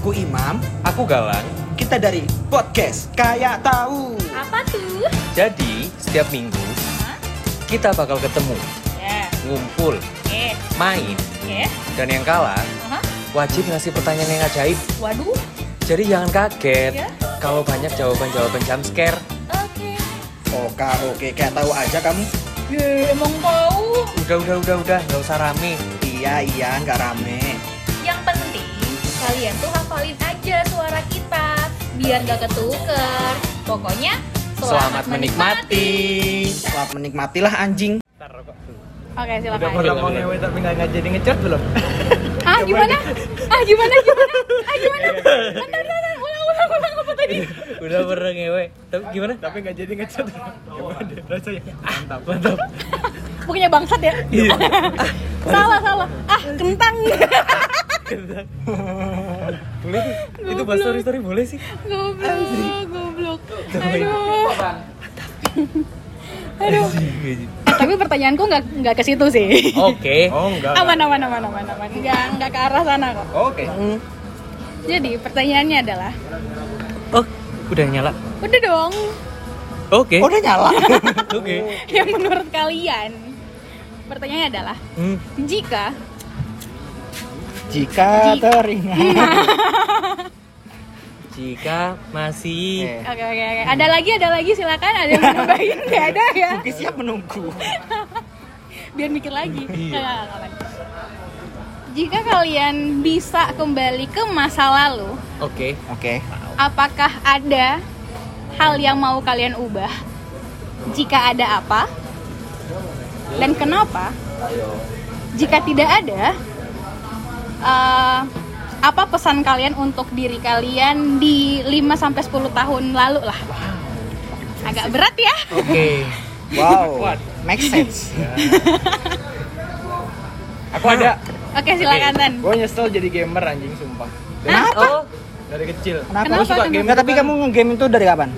Aku Imam, Aku Galang. kita dari podcast Kayak Tahu. Apa tuh? Jadi, setiap minggu Hah? kita bakal ketemu, Ya, ngumpul, oke, main, oke. dan yang kalah Aha. wajib ngasih pertanyaan yang ajaib. Waduh, Jadi jangan kaget Ya. kalau banyak jawaban-jawaban jump scare. oke. Oke, oke, kayak tahu aja kamu. Ye, emang tahu. Udah, udah, udah, udah, nggak usah rame. Iya, iya, nggak rame. Kalian tuh hafalin aja suara kita biar gak ketuker. Pokoknya Selamat menikmati. Selamat menikmatilah anjing. Oke, silakan. Udah pernah mau ngewe tapi nggak nggak jadi ngechat belum? Ah, gimana? Ah, gimana? Gimana? Ah, gimana? Bentar, bentar, bentar. Ulang, ulang, ulang apa tadi? Udah pernah ngewe, tapi gimana? tapi nggak jadi ngechat gimana rasanya Mantap, mantap. Pokoknya bangsat ya. Iya. salah, salah. Ah, kentang. Boleh tuh. Itu bahas story story boleh sih. Goblok, goblok. Aduh. Aduh. Eh, tapi pertanyaanku nggak nggak ke situ sih. Oke. oh enggak Aman, aman, aman, aman, aman. Nggak nggak ke arah sana kok. oke Jadi pertanyaannya adalah, Oh, udah nyala. udah dong. Oke. Oh, udah nyala. Oke. Yang menurut kalian, pertanyaannya adalah, Hmm. jika Jika teringat. Jika masih Oke oke oke. Ada lagi ada lagi silakan ada yang mau nambahin nggak ada ya? Mungkin siap menunggu. Biar mikir lagi. Iya. Jika kalian bisa kembali ke masa lalu, Oke. Oke. apakah ada hal yang mau kalian ubah? Jika ada apa? Dan kenapa? Jika tidak ada, eh, apa pesan kalian untuk diri kalian di 5 sampai 10 tahun lalu lah? Agak berat ya? Oke. Wow. Make sense. aku ada Oke, silakan Tan. gue nyesel jadi gamer anjing sumpah Kenapa? Oh, dari kecil Kenapa? Kenapa? Suka Kenapa? game Enggak, tapi kan kamu nge-game itu dari kapan?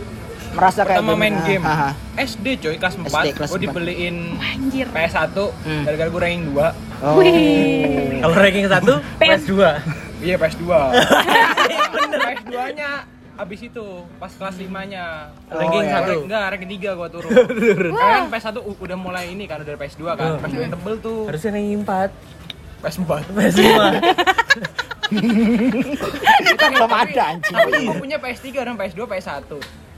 Merasa kayak pertama main ah, game ah, ah. SD coy kelas 4 SD kelas gue 4. dibeliin Anjir. PS1 Hmm. gara-gara gue ranking 2 Oh. Wih. kalau ranking satu, PS. PS2. iya PS2 PS2 nya abis itu pas kelas 5 nya Ranking iya. satu. enggak ranking 3 gue turun karena kan PS1 u- udah mulai ini kan udah PS2 kan Oh. PS2 yang tebel tuh Harusnya ranking 4. PS4 PS5. Kita belum ada anjing. tapi gue punya PS3 dan PS2 PS1 PS3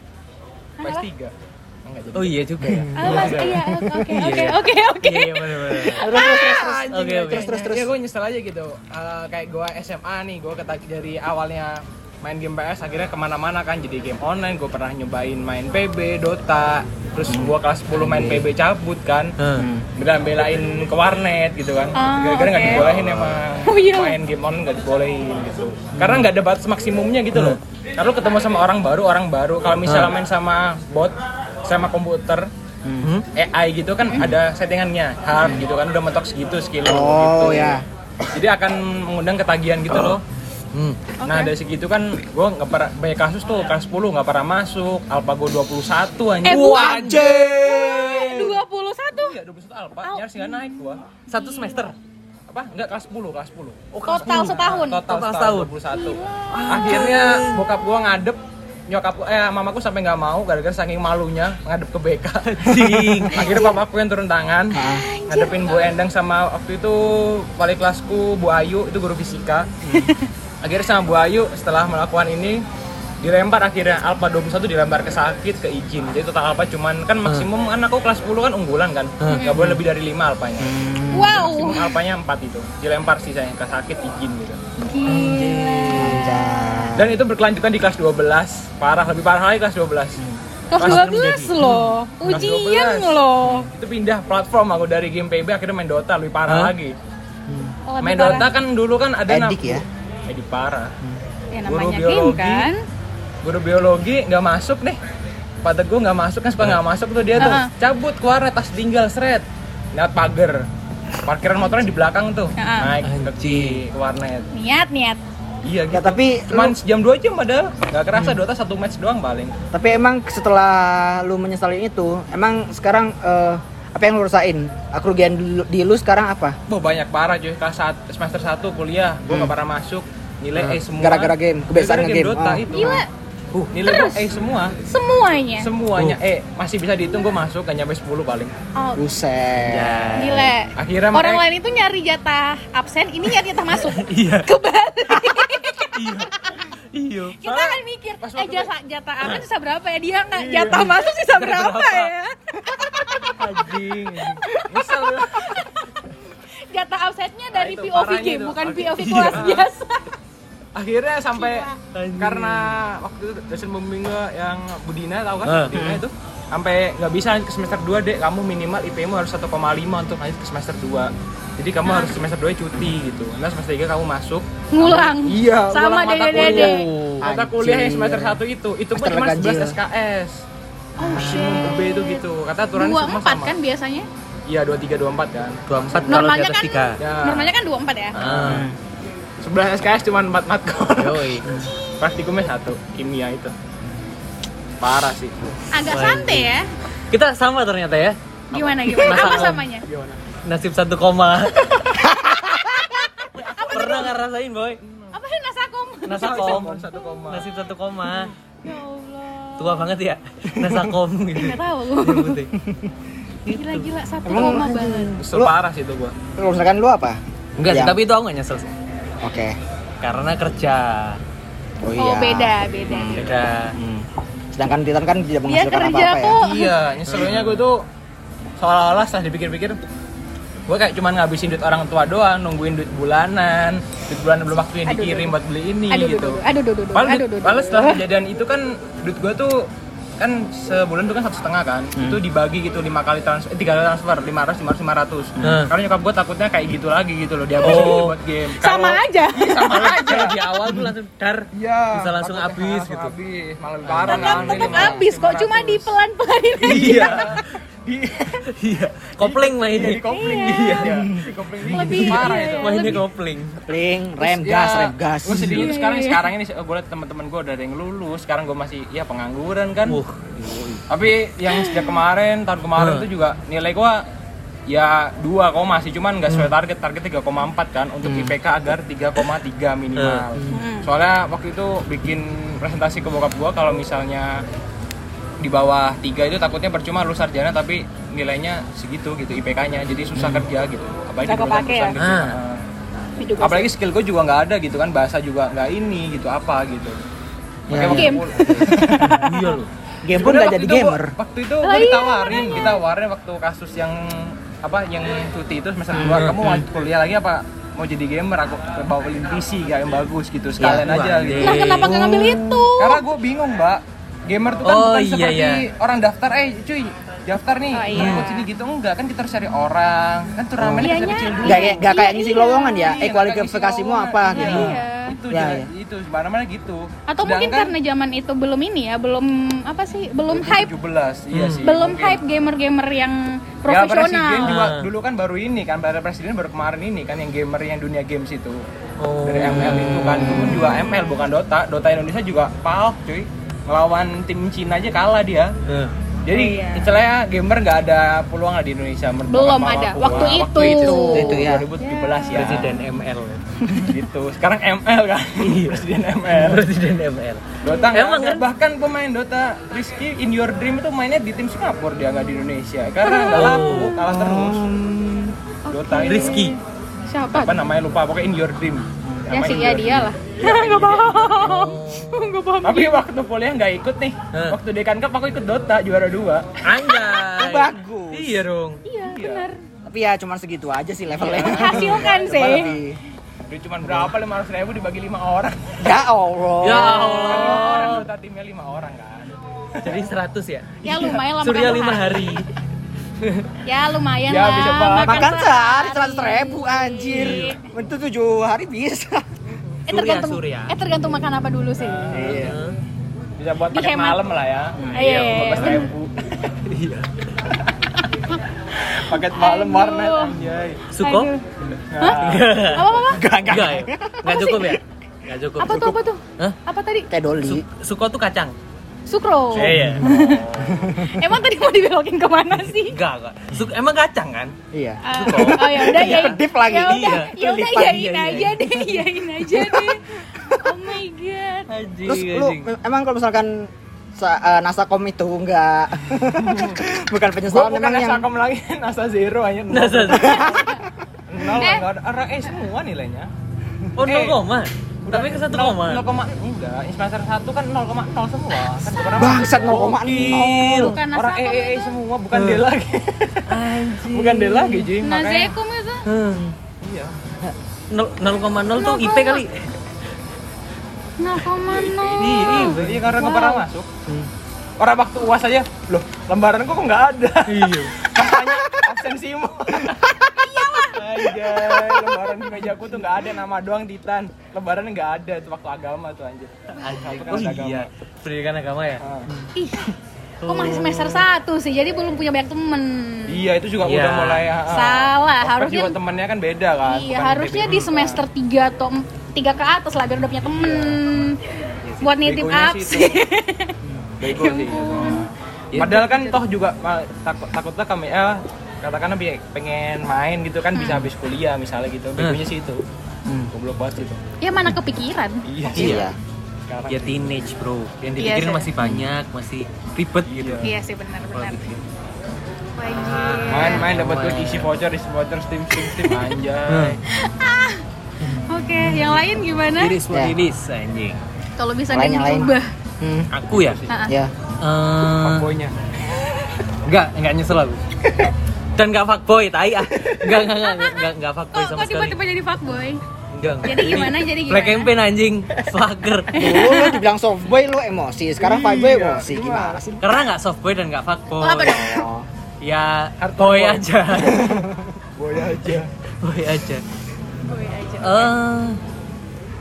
enggak jadi Oh iya juga ya. Ah, Mas, iya, oke, Iya. oke, oke, oke. Iya, benar benar. Terus terus terus. terus. Anjing, Oke, oke. terus terus terus ya gue nyesel aja gitu Eh, kayak gue SMA nih gue ketagi dari awalnya main game PS akhirnya ke mana-mana kan jadi game online gue pernah nyobain main PB Dota terus gue kelas 10 main PB cabut kan Hmm. bela-belain ke warnet gitu kan Ah, gara-gara nggak oke. dibolehin emang Oh, iya. main game online nggak dibolehin gitu karena nggak ada batas maksimumnya gitu loh kalau ketemu sama orang baru orang baru kalau misalnya main sama bot sama komputer Hmm. AI gitu kan ada settingannya hard gitu kan udah mentok segitu skill Oh, gitu. ya. jadi akan mengundang ketagihan gitu loh Hmm. nah dari segitu kan gue nggak pernah banyak kasus tuh kelas 10 nggak pernah masuk alpha gue 21 anjing Eh, Wah, anjing 21. Iya, 21 alpha nyaris nggak naik gua Satu semester. Apa? Enggak kelas 10 kelas 10 Oh, kelas Total 10. setahun. total, Total setahun setahun. 21 akhirnya bokap gua ngadep nyokap eh mamaku sampai nggak mau gara-gara saking malunya ngadep ke BK akhirnya papaku yang turun tangan ngadepin Bu Endang sama waktu itu wali kelasku Bu Ayu itu guru fisika. Akhirnya sama Bu Ayu setelah melakukan ini dilempar akhirnya Alpha 21 dilempar ke sakit ke izin jadi total Alpha cuman kan maksimum kan aku kelas 10 kan unggulan kan nggak boleh lebih dari 5 Alpanya Wow. maksimum Alpanya 4 itu dilempar sih saya ke sakit izin gitu Gila. dan itu berkelanjutan di kelas 12 parah lebih parah lagi kelas 12 Kelas 12 loh. Kelas Ujian 12. loh. itu pindah platform aku dari game PB akhirnya main Dota lebih parah Hah? lagi Oh, lebih main parah. Dota kan dulu kan ada Edik ya? Edik parah Ya guru namanya game biologi. kan. Guru biologi nggak masuk nih pada gue nggak masuk kan suka nggak masuk tuh dia tuh Heeh. cabut keluar tas tinggal seret lihat pagar parkiran motornya di belakang tuh Heeh. naik ke, Anjing. ke warnet Niat, niat. iya gitu Ya tapi cuman lu- sejam dua jam padahal nggak kerasa Dota satu match doang paling tapi emang setelah lu menyesalin itu, emang sekarang eh, apa yang lu rasain? Kerugian di, di lu sekarang apa? Wah banyak parah cuy kelas saat semester 1 kuliah gue nggak Hmm. pernah masuk nilai Ah. E semua. Gara-gara game, kebiasaan Gara-gara nge-game. Dota Ah. itu. Gila. Uh, nilai gue E semua. Semuanya. Semuanya E masih bisa dihitung gue masuk kan nyampe 10 paling. Oh, Buset. Ya. gila. Akhirnya Orang makanya- lain itu nyari jatah absen, ini nyari jatah masuk. Iya. Kebalik. Iya. Kita kan mikir, pas eh jatah jatah absen sisa berapa ya? Dia nggak jatah masuk sisa berapa Berapa? ya? Anjing. Nyesel lu. Jatah absennya dari Nah, POV game, bukan. POV Iya. kelas biasa. Akhirnya sampai Anjing. karena waktu itu dosen pembimbing yang Budina tahu kan? Ah. Budina itu sampai nggak bisa ke semester 2 dek kamu minimal IP-mu harus 1,5 untuk lanjut ke semester 2 jadi kamu harus semester 2 cuti gitu nah semester 3 kamu masuk Ngulang. Iya, Sama ngulang mata kuliah. Oh. mata kuliah yang semester 1 itu itu pun cuma ganjil. 11 SKS Oh maksimum ke B itu gitu kata aturannya Dua semua empat sama kan biasanya? iya 23 24 kan Dua empat kalau di Normalnya atas kan. Ya. normalnya kan dua empat ya. Ah. 11 SKS cuma 4 matkul Yoi. praktikumnya satu kimia itu parah sih Agak santai ya. Kita sama ternyata ya. Gimana gimana? Masa Apa samanya? gimana Nasib satu koma. Pernah ngerasain boy? Apa sih nasakom? Nasakom. satu koma Nasib satu koma. Ya Allah. Tua banget ya. Nasakom gitu. Nggak tahu. Nyebutnya. Gila-gila satu koma banget. Lu- parah sih itu gua Kalau misalkan lu apa? Enggak sih, tapi itu aku gak nyesel sih. Oke. Karena kerja. Oh iya. Oh beda beda. Beda. Hmm. Sedangkan Titan kan tidak Dia menghasilkan kerja apa-apa ya. iya nyeselnya gue tuh seolah-olah setelah dipikir-pikir gue kayak cuman ngabisin duit orang tua doang nungguin duit bulanan duit bulanan belum waktunya Aduh, dikirim aduh. buat beli ini Aduh, gitu aduh, aduh, aduh, aduh, Padahal aduh, duit- aduh, padahal aduh. setelah kejadian itu kan duit gue tuh kan sebulan tuh kan satu setengah kan itu dibagi gitu lima kali transfer eh, tiga kali transfer lima ratus lima ratus lima ratus Hmm. karena nyokap gue takutnya kayak gitu lagi gitu loh dihabisin Oh. gitu buat game Sama Kalau- aja. sama aja di awal tuh langsung dar. Iya, Bisa langsung habis gitu. habis malah lebih parah Tetap kan, tetap ini habis kok, cuma 500. di pelan pelanin aja. iya di Iya. Kopling Iya, mainnya. di kopling Iya. iya. Di kopling Lebih- parah iya, itu. iya. Mainnya lebih- kopling. Link, rem gas, ya, rem gas. Gue Iya, sekarang iya. sekarang ini gue liat teman-teman gue ada yang lulus, sekarang gue masih ya pengangguran kan. Wuh. Tapi yang sejak kemarin, tahun kemarin Hmm. tuh juga nilai gue ya 2 koma sih, cuman nggak sesuai target, target 3,4 kan untuk IPK agar 3,3 minimal. Hmm. Soalnya waktu itu bikin presentasi ke bokap gue kalau misalnya di bawah 3 itu takutnya percuma lulus sarjana tapi nilainya segitu gitu IPK-nya jadi susah kerja gitu apalagi Nggak di ya? perusahaan gitu. Ah. Nah, juga apalagi skill gue juga nggak ada gitu kan bahasa juga nggak ini gitu apa gitu Ya. Makanya waktu Game. Iya loh. Game pun gak waktu jadi itu gua- gamer. waktu itu Oh, gue iya, ditawarin makanya. ditawarin waktu kasus yang apa yang cuti itu semester Hmm, 2 kamu mau hmm. kuliah lagi apa mau jadi gamer aku bawain PC kayak yang bagus gitu sekalian wah, aja gitu iya. Nah, kenapa nggak ngambil itu? karena gue bingung mbak gamer tuh kan Oh, bukan iya, seperti iya. orang daftar eh cuy daftar nih Oh, iya. ikut sini gitu enggak kan kita harus cari orang kan turnamennya Iya, kecil-kecil iya. dulu Gak kayak gak kayak Iya, ngisi iya. lowongan ya. Iya, Eh nggak kualifikasimu apa gitu. Iya. itu Ya, jadi ya. itu mana-mana gitu Atau mungkin karena zaman itu belum ini ya, belum apa sih, belum hype, 17 iya Hmm. sih belum mungkin. hype gamer-gamer yang Ya, profesional. presiden juga Ah. dulu kan baru ini kan pada presiden baru kemarin ini kan yang gamer yang dunia games itu Oh. dari ML itu kan itu pun juga ML bukan Dota Dota Indonesia juga PAL cuy ngelawan tim Cina aja kalah dia Eh. jadi Oh, iya. istilahnya gamer nggak ada peluang lah di Indonesia menurut Belum Mama ada. aku. Waktu itu. itu, Itu ya. 2017 ya Presiden ML. gitu sekarang ML kan Iya. presiden ML Presiden ML. Dota Emang kan? bahkan pemain Dota Rizky in your dream itu mainnya di tim Singapura dia nggak di Indonesia karena nggak Oh. laku kalah terus Dota ini Rizky. Siapa? apa namanya lupa pokoknya in your dream Ya sih ya dia lah. Iya, Nggak paham. Enggak paham. Tapi waktu kuliah nggak ikut nih. Waktu Dekan Cup aku ikut Dota juara dua. Anjay. Bagus. Iya dong. Iya, benar. Tapi ya cuman segitu aja sih levelnya. Menghasilkan sih. Lebih. Dia cuma berapa lima ratus ribu dibagi lima orang. Ya Allah. Ya Allah. lima orang Dota timnya lima orang kan. Jadi 100 ya? Ya lumayan lah Surya makan 5 sehari. hari. Ya lumayan Ya, lah. bisa banget. Makan sehari seratus ribu anjir. Iya. Itu tujuh hari bisa. Eh tergantung, Surya. eh tergantung makan apa dulu sih. Iya. Bisa buat paket Dihemat. malam lah ya. Iya. lima belas ribu. Iya. paket malam Aduh. warnet anjay. Suko? Apa apa? Enggak, enggak. Enggak cukup ya? Enggak cukup. Apa tuh apa tuh? Hah? Apa tadi? Kayak Doli. Su- Suko tuh kacang. Sukro. Iya. Emang tadi mau dibelokin ke mana sih? Enggak, enggak. Suk- emang kacang kan? Iya. Ah, oh ya udah ya. Kedip lagi. Ya udah, Iya, ya udah yain iya, iya. aja deh, yain aja deh. Oh my god. Anjing, Terus lu me- emang kalau misalkan sa- eh, Nasakom itu enggak bukan penyesalan bukan memang yang Nasakom lagi, NASA Zero aja. Nol, Nasa. nol Eh. enggak ada. Arah E semua nilainya. Oh, Eh. 0 koma. Tapi ke 1 Nol- koma. 0, koma enggak, semester 1 kan 0,0 semua. Kan orang bangsat 0,0 Gokil. Bukan orang Nasakom EEE itu. semua, bukan D lagi. Anjing. bukan D lagi, Ji. Makanya Nazekum itu. Hmm. iya. 0,0 tuh IP kali. 0,0. Iya, Iya, karena nggak pernah masuk. Orang waktu UAS aja, loh, lembaran kok nggak ada. Iya. Makanya absensimu. Iya. Anjay, lembaran di mejaku tuh nggak ada nama doang Titan. Lembaran nggak ada itu waktu agama tuh anjir. Anjing. Kan Oh iya. Pendidikan agama ya? Ah. Ih. Kok masih semester 1 sih? Jadi belum punya banyak temen. Iya, itu juga Iya. udah mulai ah, Salah, harusnya juga temennya kan beda kan. Iya, bukan harusnya di semester 3 atau 3 ke atas lah biar udah punya temen. Buat nitip sih absen. Bego sih. Ya, Padahal kan toh juga takut takutnya kami ya katakanlah bi- pengen main gitu kan bisa habis kuliah misalnya gitu. Begonya sih itu. Hmm. Goblok banget itu. Ya mana kepikiran. Iya sih. Iya. Sekarang Ya teenage, Bro. Yang Iya dipikirin sih. masih banyak, masih ribet gitu. Iya. Iya sih benar-benar. Wajib. main-main dapat duit Main. isi voucher isi voucher steam steam steam anjay Oke, yang lain gimana? Iris what Ya. is, anjing. Kalau bisa Lain, yang diubah. Hmm. Aku ya? Ah, ah. Ya. Eh, fuckboynya enggak, enggak nyesel aku. Dan enggak fuckboy, tai ah. Enggak, enggak, enggak, enggak, enggak fuckboy Kok, sama kok sekali. tiba-tiba jadi fuckboy? Enggak, enggak. Jadi gimana? Jadi gimana? Black campaign anjing, fucker. Dulu lu dibilang softboy lu emosi, sekarang fuckboy Iya, emosi gimana sih? Karena enggak softboy dan enggak Oh, apa fuckboy. dong? Oh. Ya Hardcore boy boy. aja. boy aja boy aja. Boy aja. Eh,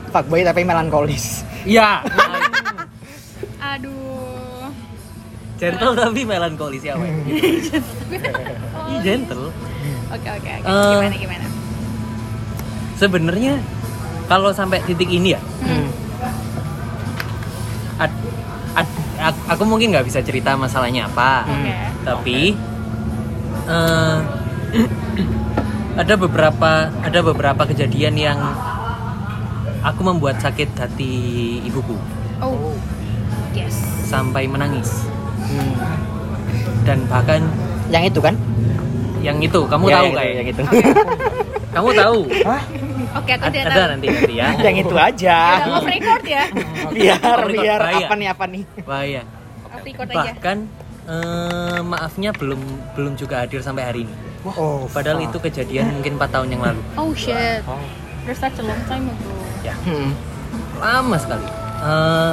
Fuckboy tapi melankolis. ya. Aduh. Gentle tapi melankolis ya, Wek. Ih, gentle. Oke, oke, oke. Eh. Gimana gimana? Sebenarnya kalau sampai titik ini ya, Hmm. ad- ad- ak- aku mungkin nggak bisa cerita masalahnya apa, Oke. tapi eh, ada beberapa ada beberapa kejadian yang aku membuat sakit hati ibuku Oh. Yes. sampai menangis Hmm. dan bahkan Yang itu kan? yang itu kamu Ya, tahu yang itu, kayak yang itu. kamu tahu Oke, aku tidak ada tahu. nanti nanti ya yang itu aja. Udah off record ya. biar Record biar bahaya. apa nih apa nih? bahaya Off record aja. bahkan eh, maafnya belum belum juga hadir sampai hari ini Oh, padahal fuck. itu kejadian mungkin 4 tahun yang lalu Oh shit. oh. There's such a long time ago. ya Hmm. lama sekali Eh,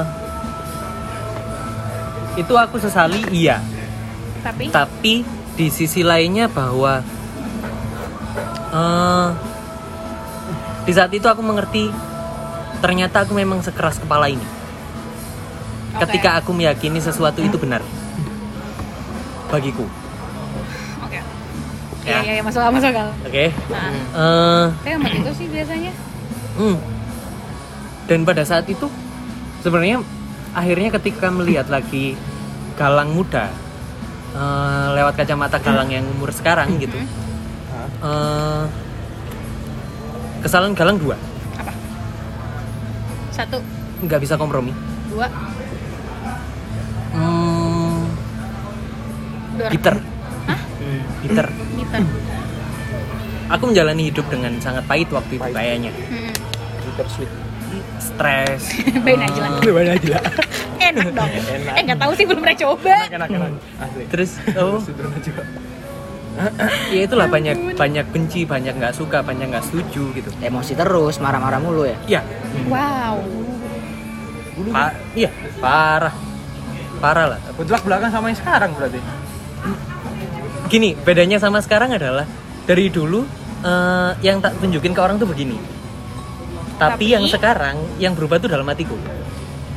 itu aku sesali iya Tapi tapi di sisi lainnya bahwa eh, di saat itu aku mengerti ternyata aku memang sekeras kepala ini Oke. ketika aku meyakini sesuatu itu benar bagiku Oke. Ya. Iya, iya, iya, masuk masuk oke Nah, Eh, tapi emang gitu sih biasanya. Hmm. Dan pada saat itu sebenarnya akhirnya ketika melihat lagi galang muda eh, lewat kacamata galang yang umur sekarang gitu, eh, kesalahan galang dua, Apa? Satu, nggak bisa kompromi. dua, Hmm, bitter, Hah? Bitter. Gitu. Aku menjalani hidup dengan sangat pahit waktu itu kayaknya, bitter sweet stres. Bain aja lah. mana aja lah Enak dong. Enak. Eh nggak tahu sih belum pernah coba. enak enak asli Terus, oh, ya itulah banyak banyak benci, banyak nggak suka, banyak nggak setuju gitu. Emosi terus, marah-marah mulu ya. Ya, Wow. Pa- iya, parah. Parah lah. Betul belakang sama yang sekarang berarti Gini, bedanya sama sekarang adalah dari dulu eh, yang tak tunjukin ke orang tuh begini. Tapi- Tapi, yang sekarang yang berubah tuh dalam hatiku.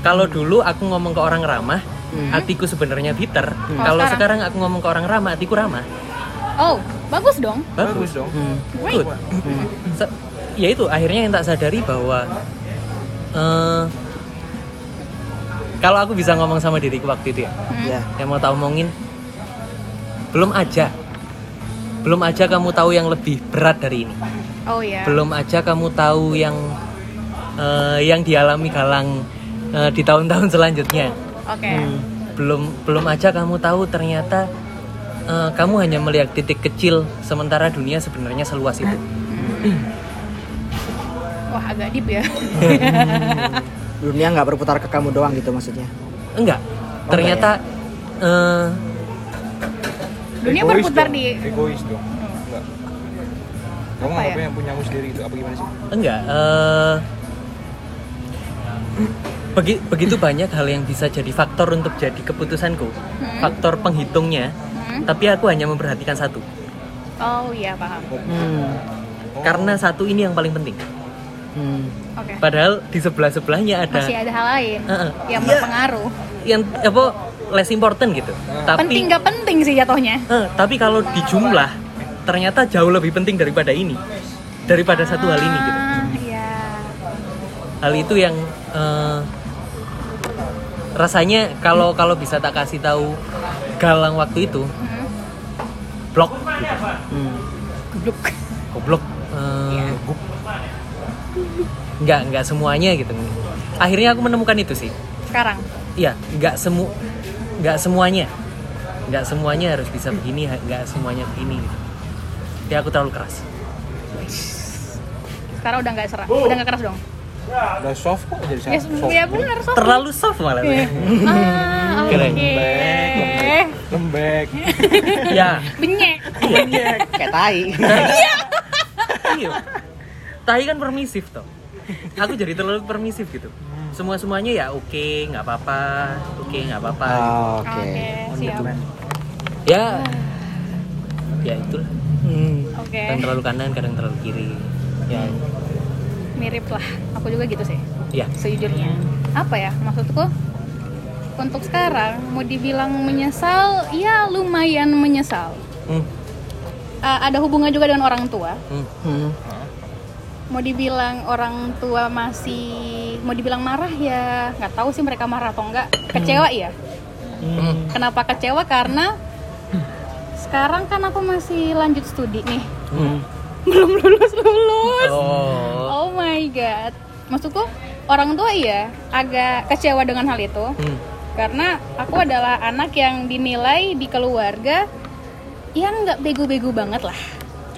Kalau dulu aku ngomong ke orang ramah, Hmm. hatiku sebenarnya bitter. Kalau Kalau sekarang? sekarang aku ngomong ke orang ramah, hatiku ramah. Oh, bagus dong. bagus dong Hmm. Good. Se- ya itu akhirnya yang tak sadari bahwa eh, kalau aku bisa ngomong sama diriku waktu itu ya Hmm. Ya. yang mau tak omongin belum aja belum aja kamu tahu yang lebih berat dari ini Oh iya. belum aja kamu tahu yang eh, yang dialami Galang eh, di tahun-tahun selanjutnya Oke. Hmm. belum belum aja kamu tahu ternyata eh, kamu hanya melihat titik kecil sementara dunia sebenarnya seluas itu Wah agak deep ya. Dunia nggak berputar ke kamu doang gitu maksudnya. enggak ternyata eh, Dunia Egois berputar dong, di. egois dong enggak kamu Apa nggak ya? punya sendiri gitu apa gimana sih enggak eh, begi- begitu banyak hal yang bisa jadi faktor untuk jadi keputusanku faktor penghitungnya Hmm. tapi aku hanya memperhatikan satu Oh iya paham. Hmm. karena satu ini yang paling penting Hmm. Oke. padahal di sebelah sebelahnya ada Masih ada hal lain Heeh. yang Iya. berpengaruh. yang apa less important gitu tapi Penting gak penting sih jatuhnya. eh, tapi kalau di jumlah ternyata jauh lebih penting daripada ini daripada satu hal ini gitu Ah, Iya. hal itu yang eh, rasanya kalau kalau bisa tak kasih tahu Galang waktu itu Hmm. blok gitu. Hmm. Goblok. goblok eh, Iya. nggak nggak semuanya gitu akhirnya aku menemukan itu sih Sekarang. iya nggak semu nggak semuanya nggak semuanya harus bisa begini nggak semuanya begini gitu. ya aku terlalu keras Sekarang udah nggak serah. Udah nggak keras dong. Udah soft kok jadi Ya, soft ya benar soft. terlalu soft malah Ah, oke. Keren. lembek lembek ya Benyek. Kayak tai. iya tahi kan permisif toh aku jadi terlalu permisif gitu semua semuanya ya oke nggak apa-apa oke nggak apa-apa Oh, Oke. Oke, siap. ya ya itulah Hmm. Oke. kadang terlalu kanan kadang terlalu kiri ya Mirip lah. Aku juga gitu sih. ya Sejujurnya. Apa ya maksudku? Untuk sekarang mau dibilang menyesal, ya lumayan menyesal. hmm, Uh, ada hubungan juga dengan orang tua. hmm, Hmm. Mau dibilang orang tua masih mau dibilang marah ya nggak tahu sih mereka marah atau enggak. Kecewa ya. hmm, Kenapa kecewa? Karena sekarang kan aku masih lanjut studi nih. hmm. Belum lulus lulus. oh Oh my god. Maksudku orang tua iya agak kecewa dengan hal itu hmm, karena aku adalah anak yang dinilai di keluarga yang nggak bego-bego banget lah.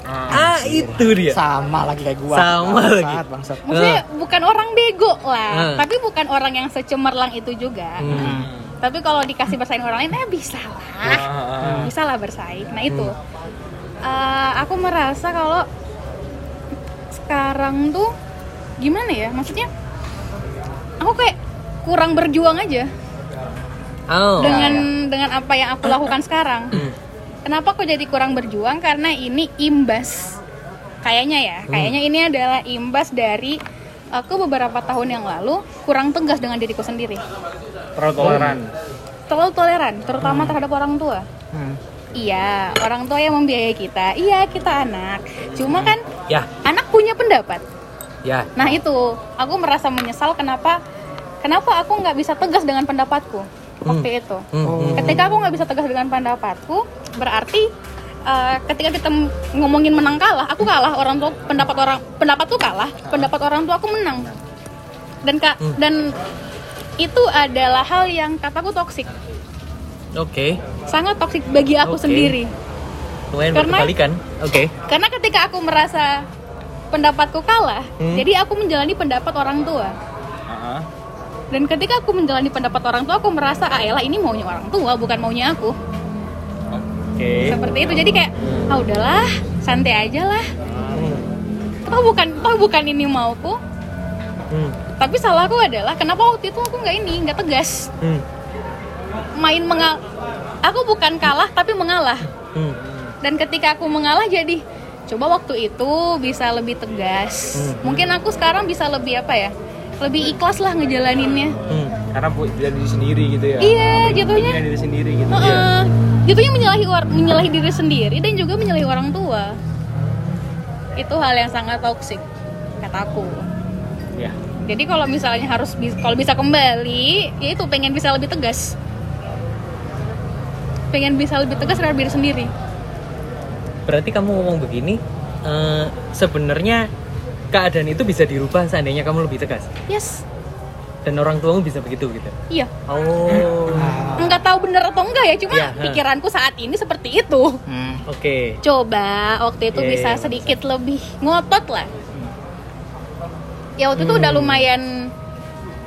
ah itu dia Sama lagi kayak gua. Sama Bangsat, lagi. Bangsat. Maksudnya bukan orang bego lah, Hmm. tapi bukan orang yang secemerlang itu juga. Hmm. Tapi kalau dikasih bersaing orang lain, eh bisa lah, Ah, bisa lah bersaing. Nah itu, Eh, aku merasa kalau sekarang tuh gimana ya? Maksudnya aku kayak kurang berjuang aja oh dengan dengan apa yang aku lakukan sekarang. Hmm. Kenapa aku jadi kurang berjuang? Karena ini imbas. Kayaknya ya, kayaknya ini adalah imbas dari aku beberapa tahun yang lalu kurang tegas dengan diriku sendiri. terlalu toleran Terlalu toleran, terutama terhadap orang tua. Hmm. Iya, orang tua yang membiayai kita. Iya, kita anak. Cuma kan ya anak punya pendapat. ya Nah itu, aku merasa menyesal kenapa kenapa aku nggak bisa tegas dengan pendapatku waktu itu. hmm, hmm. Ketika aku nggak bisa tegas dengan pendapatku, berarti uh, ketika kita ngomongin menang kalah, aku kalah orang tua pendapat orang pendapatku kalah, pendapat orang tua aku menang. Dan kak dan itu adalah hal yang kataku toksik, oke sangat toksik bagi aku Oke. sendiri. lumayan Karena- oke Karena ketika aku merasa pendapatku kalah, Hmm. jadi aku menjalani pendapat orang tua. Ah. Dan ketika aku menjalani pendapat orang tua, aku merasa ah elah ini maunya orang tua, bukan maunya aku. oke Seperti itu. Jadi kayak ah udahlah, santai aja lah. Hmm, Toh bukan toh bukan ini mauku. hmm, Tapi salahku adalah kenapa waktu itu aku nggak ini, nggak tegas. hmm, Main mengal Aku bukan kalah tapi mengalah. hmm. Dan ketika aku mengalah jadi coba waktu itu bisa lebih tegas. Hmm. Mungkin aku sekarang bisa lebih apa ya? Lebih ikhlas lah ngejalaninnya. hmm. karena bu jadi diri sendiri gitu ya Iya, jatuhnya. Diri sendiri gitu Heeh. Jatuhnya menyalahi menyalahi diri sendiri dan juga menyalahi orang tua. Itu hal yang sangat toksik kataku. ya Jadi kalau misalnya harus kalau bisa kembali, ya itu pengen bisa lebih tegas. Pengen bisa lebih tegas terhadap diri sendiri. Berarti kamu ngomong begini, eh, sebenarnya keadaan itu bisa dirubah seandainya kamu lebih tegas Yes, dan orang tuamu bisa begitu gitu. iya. Oh, Nggak tahu bener atau enggak ya, cuma Iya, pikiranku saat ini seperti itu. Hmm. oke. Coba waktu itu Iya, bisa iya, sedikit lebih ngotot lah. Ya waktu itu udah Hmm. lumayan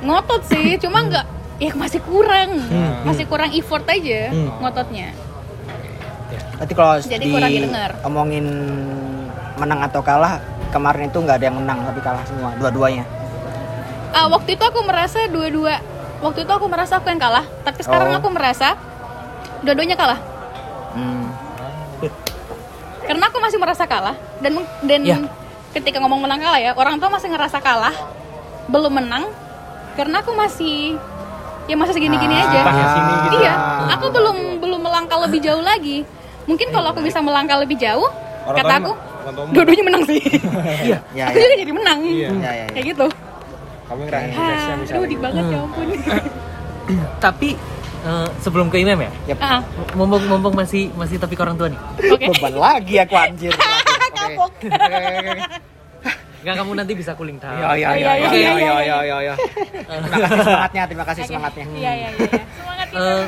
ngotot sih, cuma nggak ya masih kurang, Hmm. masih kurang effort aja Hmm. ngototnya. Berarti kalau Jadi di kurang didengar. omongin menang atau kalah, kemarin itu nggak ada yang menang tapi kalah semua, dua-duanya. Ah, waktu itu aku merasa dua-dua, waktu itu aku merasa aku yang kalah, tapi sekarang Oh. aku merasa dua-duanya kalah. Hmm. Karena aku masih merasa kalah dan dan Ya. ketika ngomong menang kalah ya, orang tua masih ngerasa kalah, belum menang karena aku masih ya masih segini-gini Ah. aja. Sini gitu. Iya, aku belum belum melangkah lebih jauh lagi. Mungkin kalau aku bisa melangkah lebih jauh, Orang kata aku, dua-duanya menang sih. Iya. Ya, aku ya. juga jadi menang. Iya. Ya, ya, ya. Kayak gitu. kamu ngerasain Ah, suksesnya aduh, gitu. banget ya ampun. Tapi eh, sebelum ke Imam ya, Yap. Ah, mumpung mumpung masih masih tapi ke orang tua nih. Oke. Beban lagi aku anjir. Kapok. Oke. Enggak kamu nanti bisa cooling down. Ya, ya, ya, Iya, ya, iya, ya, iya, ya, iya. ya, ya, ya. Terima kasih semangatnya, terima kasih semangatnya. Iya, iya, iya. iya. Semangat kita. Eh,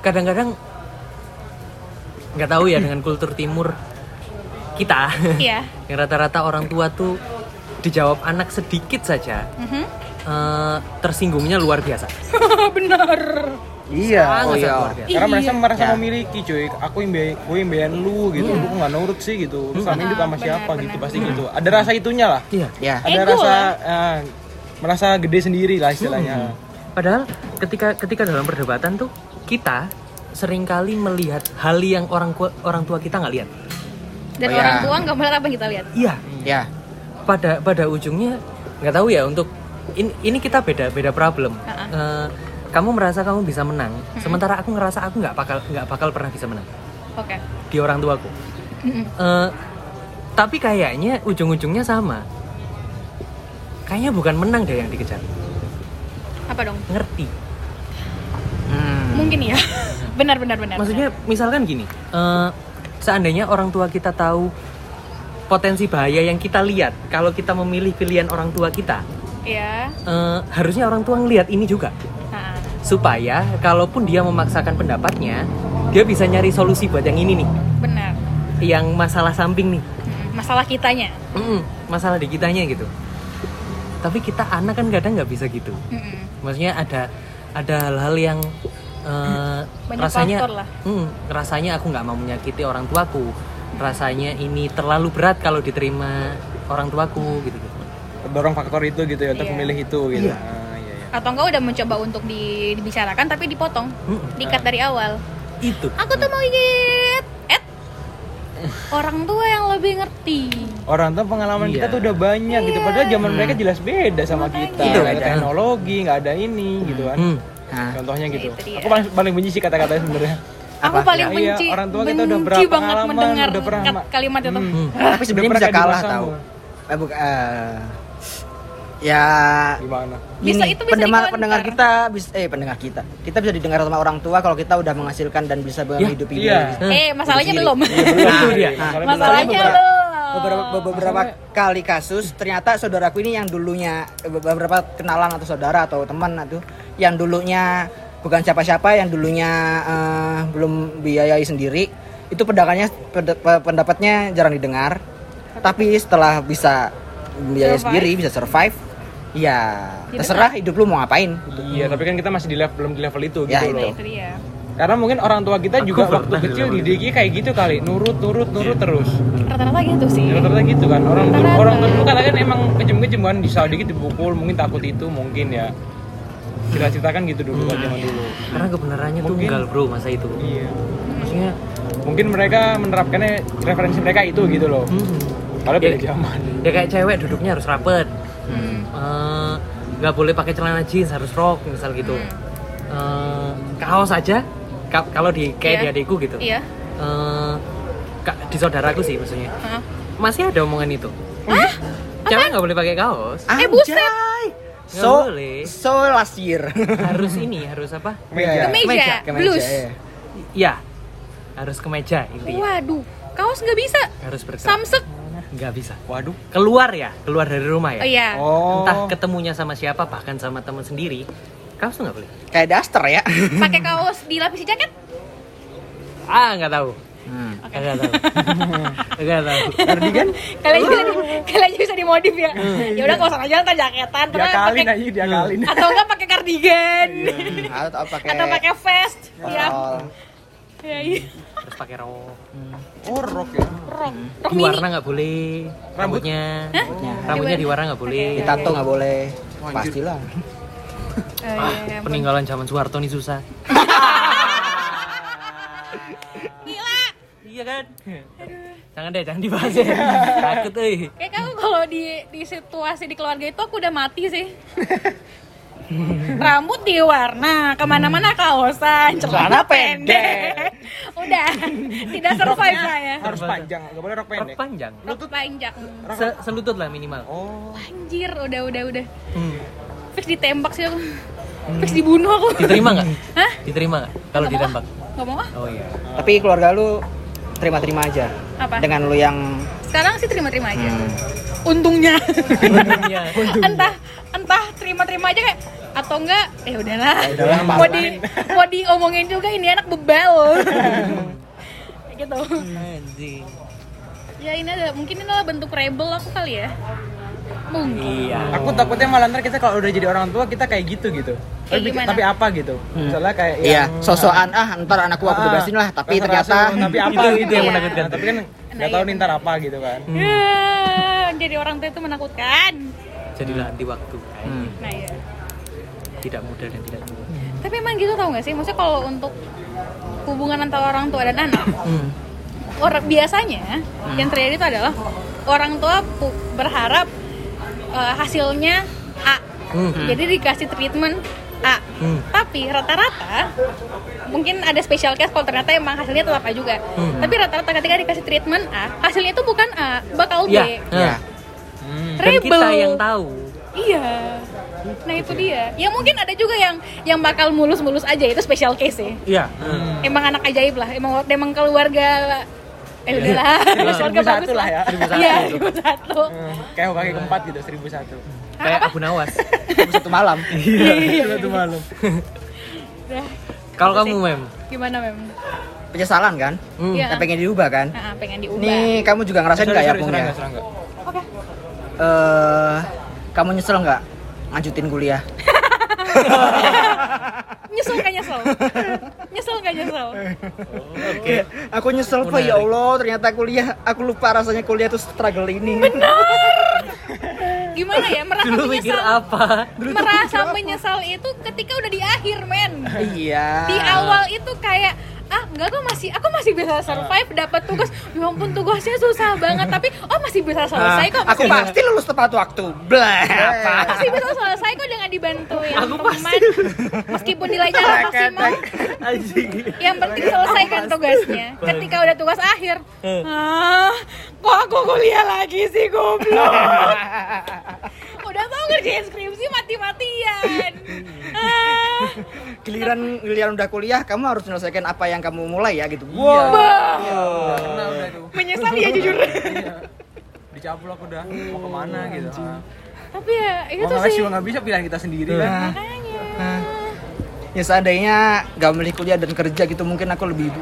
kadang-kadang nggak tahu ya dengan kultur timur kita Iya. yang rata-rata orang tua tuh dijawab anak sedikit saja Mhm. eh, tersinggungnya luar biasa Benar. Iya, Sangat, oh iya. karena merasa Iya. merasa Ya. memiliki cuy. Aku yang biayain gue yang biayain lu gitu. Lu kok nggak nurut sih gitu. Lu selama hidup sama siapa gitu. pasti gitu. Ada rasa itunya lah. Iya. Ya. ada Ego rasa eh, merasa gede sendiri lah istilahnya. Padahal ketika ketika dalam perdebatan tuh kita sering kali melihat hal yang orang orang tua kita nggak lihat. Dan Oh, iya. orang tua nggak melihat apa yang kita lihat. iya. Ya. pada pada ujungnya nggak tahu ya untuk ini, ini kita beda beda problem. Ha-ha. Eh, kamu merasa kamu bisa menang sementara aku ngerasa aku nggak bakal nggak bakal pernah bisa menang Oke. di orang tuaku Mhm. Eh, tapi kayaknya ujung-ujungnya sama kayaknya bukan menang deh yang dikejar Apa dong? ngerti Hmm. Mungkin ya. benar, benar, benar. maksudnya misalkan gini eh, seandainya orang tua kita tahu potensi bahaya yang kita lihat kalau kita memilih pilihan orang tua kita Iya. eh, harusnya orang tua ngelihat ini juga supaya kalaupun dia memaksakan pendapatnya dia bisa nyari solusi buat yang ini nih benar. yang masalah samping nih Mhm. Masalah kitanya. Mm-mm, masalah di kitanya gitu tapi kita anak kan kadang nggak bisa gitu Mhm. maksudnya ada ada hal-hal yang eh, Banyak rasanya lah. mm, rasanya aku nggak mau menyakiti orang tuaku rasanya ini terlalu berat kalau diterima orang tuaku gitu gitu dorong faktor itu gitu ya untuk Iya. memilih itu gitu Iya. Iya, iya. Atau enggak udah mencoba untuk di- dibicarakan tapi dipotong. Dikat dari awal. itu Aku tuh mau gigit. Eh. Orang tua yang lebih ngerti. orang tua pengalaman kita Iya. tuh udah banyak gitu padahal zaman Hmm. mereka jelas beda sama Makanya. kita Itu nggak ada teknologi nggak ada ini gitu kan Hmm. Nah, contohnya Ya, gitu aku paling paling benci sih kata-katanya sebenarnya Aku Apa? paling Ya, iya, benci, orang tua kita udah berapa banget pengalaman, mendengar udah pernah kalimat itu. Hmm. tapi sebenarnya bisa kalah tahu. Eh, buka- eh, ya gimana Bisa, Gini, itu bisa pendengar pendengar kita bisa eh pendengar kita kita bisa didengar sama orang tua kalau kita udah menghasilkan dan bisa menghidupi iya. diri. Eh, masalahnya belum. Dia. Nah, Masalahnya belum. beberapa beberapa kali kasus ternyata saudaraku ini yang dulunya beberapa kenalan atau saudara atau teman atau yang dulunya bukan siapa-siapa yang dulunya eh, belum biayai sendiri itu pendakannya penda- pe- pendapatnya jarang didengar tapi setelah bisa biayai Survive. sendiri bisa survive ya Jadi terserah hidup lu mau ngapain iya tapi kan kita masih di level belum di level itu Ya, gitu itu. loh Itu dia. karena mungkin orang tua kita Aku juga waktu di kecil itu. didiknya kayak gitu kali nurut nurut nurut terus Rata-rata gitu sih. Ya, rata-rata gitu kan orang tua Rata-rata. orang tua dulu kan kan emang kejem-kejem kan disal dikit dipukul mungkin takut itu mungkin ya kita ceritakan gitu dulu kan zaman dulu karena kebenarannya Mungkin- tunggal bro masa itu iya maksudnya mungkin mereka menerapkannya referensi mereka itu gitu loh hmm, padahal beda Ya. zaman ya kayak cewek duduknya harus rapet Hmm. Eh, nggak boleh pakai celana jeans harus rok misal gitu Eh, kaos aja ka- kalau di kayak Iya. di adikku gitu Iya. Eh, ka- di saudaraku sih maksudnya Hah? masih ada omongan itu. Cewek nggak boleh pakai kaos. Eh, buset. So, boleh. so last year. Harus ini, harus apa? Meja. Kemeja, Kemeja, Kemeja, blus. iya. Ya, harus kemeja intinya. Waduh, kaos nggak bisa. Harus berkerah. Samsek. Nggak bisa. Waduh. Keluar ya, keluar dari rumah ya. Oh iya. Oh. Entah ketemunya sama siapa, bahkan sama teman sendiri. Kaos tuh nggak boleh. Kayak daster ya. Pakai kaos dilapisi jaket. Ah, nggak tahu. Hmm. Nggak tahu. Nggak tahu. Cardigan Kalian bisa di, kalian bisa dimodif ya. Ya udah kaos aja ntar jaketan dia terus kalin pakai aja dia kalin. atau enggak pakai kardigan. Atau atau pakai Atau pakai vest. Overall. Ya, iya. Terus pakai rok. Oh, rok ya. Rok, rok Di mini. warna nggak boleh. Rambutnya. Rambutnya. Rambutnya di warna nggak boleh. Ditato nggak boleh. Wah, Pastilah. Oh, iya, Ah, ya ampun. peninggalan zaman Soeharto nih susah. Gila. Iya kan? Jangan deh, jangan dibahas ya. Takut euy. Kayak kamu kalau di di situasi di keluarga itu aku udah mati sih. Rambut diwarna, ke mana-mana kaosan, celana pendek. Udah, tidak survive saya. Harus panjang, nggak boleh rok Rok pendek. panjang. Rok panjang. Se- selutut lah minimal. Oh. Anjir, udah udah udah. Hmm. Fix ditembak sih aku. Fix dibunuh aku. Diterima nggak? Hah? Diterima nggak? Kalau ah. ditembak. Nggak mau ah. Oh iya. Tapi keluarga lu terima-terima aja. Apa? Dengan lu yang Sekarang sih terima-terima aja. hmm, Untungnya. Untungnya. entah entah terima-terima aja kayak atau enggak ya udahlah udahlah, mau di mau diomongin juga ini anak bebel Kayak gitu ya ini adalah mungkin ini adalah bentuk rebel aku kali ya mungkin Iya. Aku takutnya malah ntar kita kalau udah jadi orang tua kita kayak gitu gitu. Kayak Tapi, tapi apa gitu? Misalnya kayak iya, yang sosokan ah ntar anakku aku Ah, bebasin lah, tapi ternyata tapi apa Itu- gitu. itu yang Iya. menakutkan. Nah, tapi kan nggak Nah, tahu iya. nih ntar apa gitu kan. ya jadi orang tua itu menakutkan Jadilah anti waktu. Hmm. nah ya Tidak mudah dan tidak tua. tapi emang gitu tau gak sih maksudnya kalau untuk hubungan antara orang tua dan anak Hmm. orang biasanya yang terjadi itu adalah orang tua berharap eh, hasilnya A Hmm. jadi dikasih treatment A Hmm. tapi rata-rata mungkin ada special case kalau ternyata emang hasilnya tetap A juga Hmm. tapi rata-rata ketika dikasih treatment A hasilnya itu bukan A bakal B Iya. ya. Hmm. Dan kita yang tahu. iya nah itu dia ya mungkin ada juga yang yang bakal mulus-mulus aja itu special case ya Iya. emang anak ajaib lah emang emang keluarga eh udahlah Seribu keluarga bagus satu lah ya. Seribu satu. iya seribu satu Hmm, Kayak kaki keempat gitu, seribu satu. Kayak Abu Nawas. satu malam. Iya. Satu malam. Kalau kamu mem. gimana mem Penyesalan kan? Hmm. Iya. Yang pengen diubah kan? nah, pengen diubah Ini kamu juga ngerasain nggak ya ya? nggak? oke Eh, kamu nyesel nggak lanjutin kuliah? nyesel gak nyesel nyesel gak nyesel Oke. Aku nyesel Pak ya Allah, ternyata kuliah aku lupa rasanya kuliah tuh struggle ini. gimana ya merasa Dulu menyesal apa? merasa menyesal itu ketika udah di akhir men iya. di awal itu kayak enggak kok masih aku masih bisa survive dapat tugas. Ya ampun tugasnya susah banget tapi oh masih bisa selesai kok. aku masih, pasti lulus tepat waktu. Blah. Apa? masih bisa selesai kok dengan dibantuin teman. meskipun nilainya nggak maksimal. Anjing. yang penting selesaikan tugasnya. Ketika udah tugas akhir ah kok aku kuliah lagi sih goblok? Udah mau ngerjain skripsi mati-matian. ah Giliran giliran udah kuliah, kamu harus menyelesaikan apa yang kamu mulai ya gitu. Iya. Wow. Pernah udah tuh. menyesal ya jujur Iya. Dicaplok udah mau ke mana gitu. Ah. tapi ya itu ngeles sih nggak bisa pilihan kita sendiri kan. Nah, makanya nah. ya seandainya gak memilih kuliah dan kerja gitu mungkin aku lebih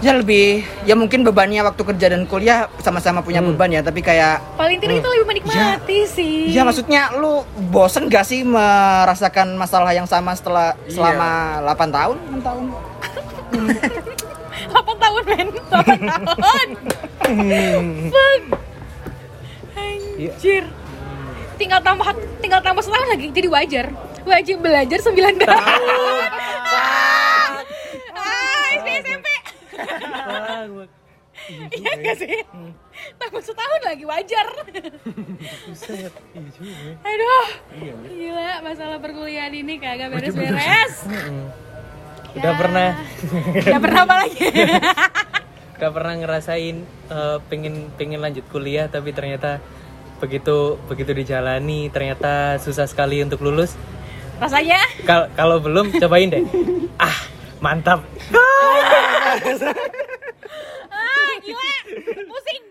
ya lebih ya mungkin bebannya waktu kerja dan kuliah sama-sama punya beban ya tapi kayak paling tidak kita lebih menikmati sih. Ya maksudnya lu bosen gak sih merasakan masalah yang sama setelah Iya. selama 8 tahun 6 tahun? 8 tahun men. 8 tahun. Fuck. anjir. Tinggal tambah tinggal tambah setahun lagi jadi wajar. Wajib belajar 9 tahun ah SD SMP iya gak sih? Tambah setahun lagi wajar. Aduh gila masalah perkuliahan ini kagak beres-beres. Udah pernah. Udah pernah apa lagi? gak pernah ngerasain eh, pengen pengen lanjut kuliah tapi ternyata begitu begitu dijalani ternyata susah sekali untuk lulus. Rasanya? Kal- kalau belum cobain deh. Ah mantap gila pusing.